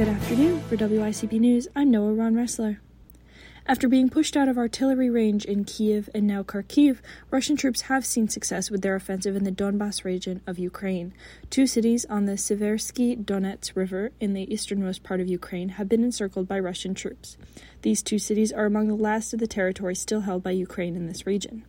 Good afternoon. For WICB News, I'm Noah Ron Ressler. After being pushed out of artillery range in Kiev and now Kharkiv, Russian troops have seen success with their offensive in the Donbas region of Ukraine. Two cities on the Seversky Donets River in the easternmost part of Ukraine have been encircled by Russian troops. These two cities are among the last of the territory still held by Ukraine in this region.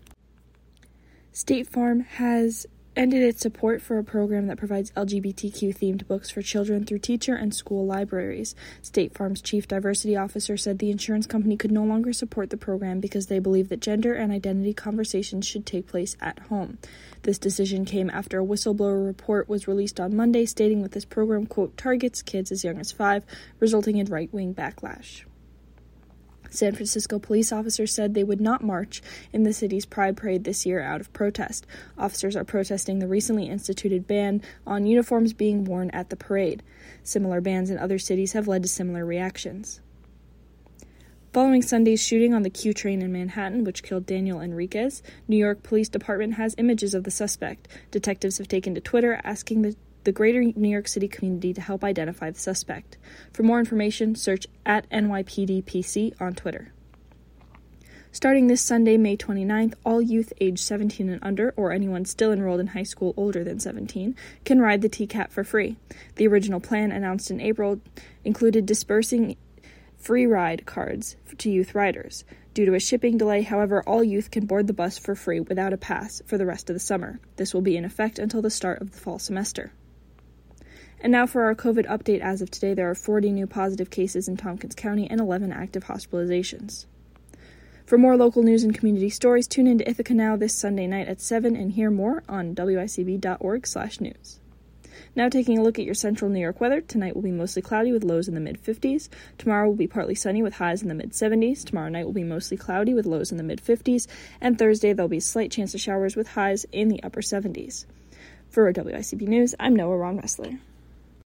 State Farm has ended its support for a program that provides LGBTQ themed books for children through teacher and school libraries. State Farm's chief diversity officer said the insurance company could no longer support the program because they believe that gender and identity conversations should take place at home. This decision came after a whistleblower report was released on Monday stating that this program, quote, targets kids as young as five, resulting in right wing backlash. San Francisco police officers said they would not march in the city's Pride Parade this year out of protest. Officers are protesting the recently instituted ban on uniforms being worn at the parade. Similar bans in other cities have led to similar reactions. Following Sunday's shooting on the Q train in Manhattan, which killed Daniel Enriquez, New York Police Department has images of the suspect. Detectives have taken to Twitter asking the the greater New York City community to help identify the suspect. For more information, search at NYPDPC on Twitter. Starting this Sunday, May 29th, all youth aged 17 and under, or anyone still enrolled in high school older than 17, can ride the TCAT for free. The original plan, announced in April, included dispersing free ride cards to youth riders. Due to a shipping delay, however, all youth can board the bus for free without a pass for the rest of the summer. This will be in effect until the start of the fall semester. And now for our COVID update. As of today, there are 40 new positive cases in Tompkins County and 11 active hospitalizations. For more local news and community stories, tune in to Ithaca Now this Sunday night at 7 and hear more on wicb.org/news. Now taking a look at your central New York weather. Tonight will be mostly cloudy with lows in the mid 50s. Tomorrow will be partly sunny with highs in the mid 70s. Tomorrow night will be mostly cloudy with lows in the mid 50s. And Thursday there'll be a slight chance of showers with highs in the upper 70s. For WICB News, I'm Noah Ron Ressler.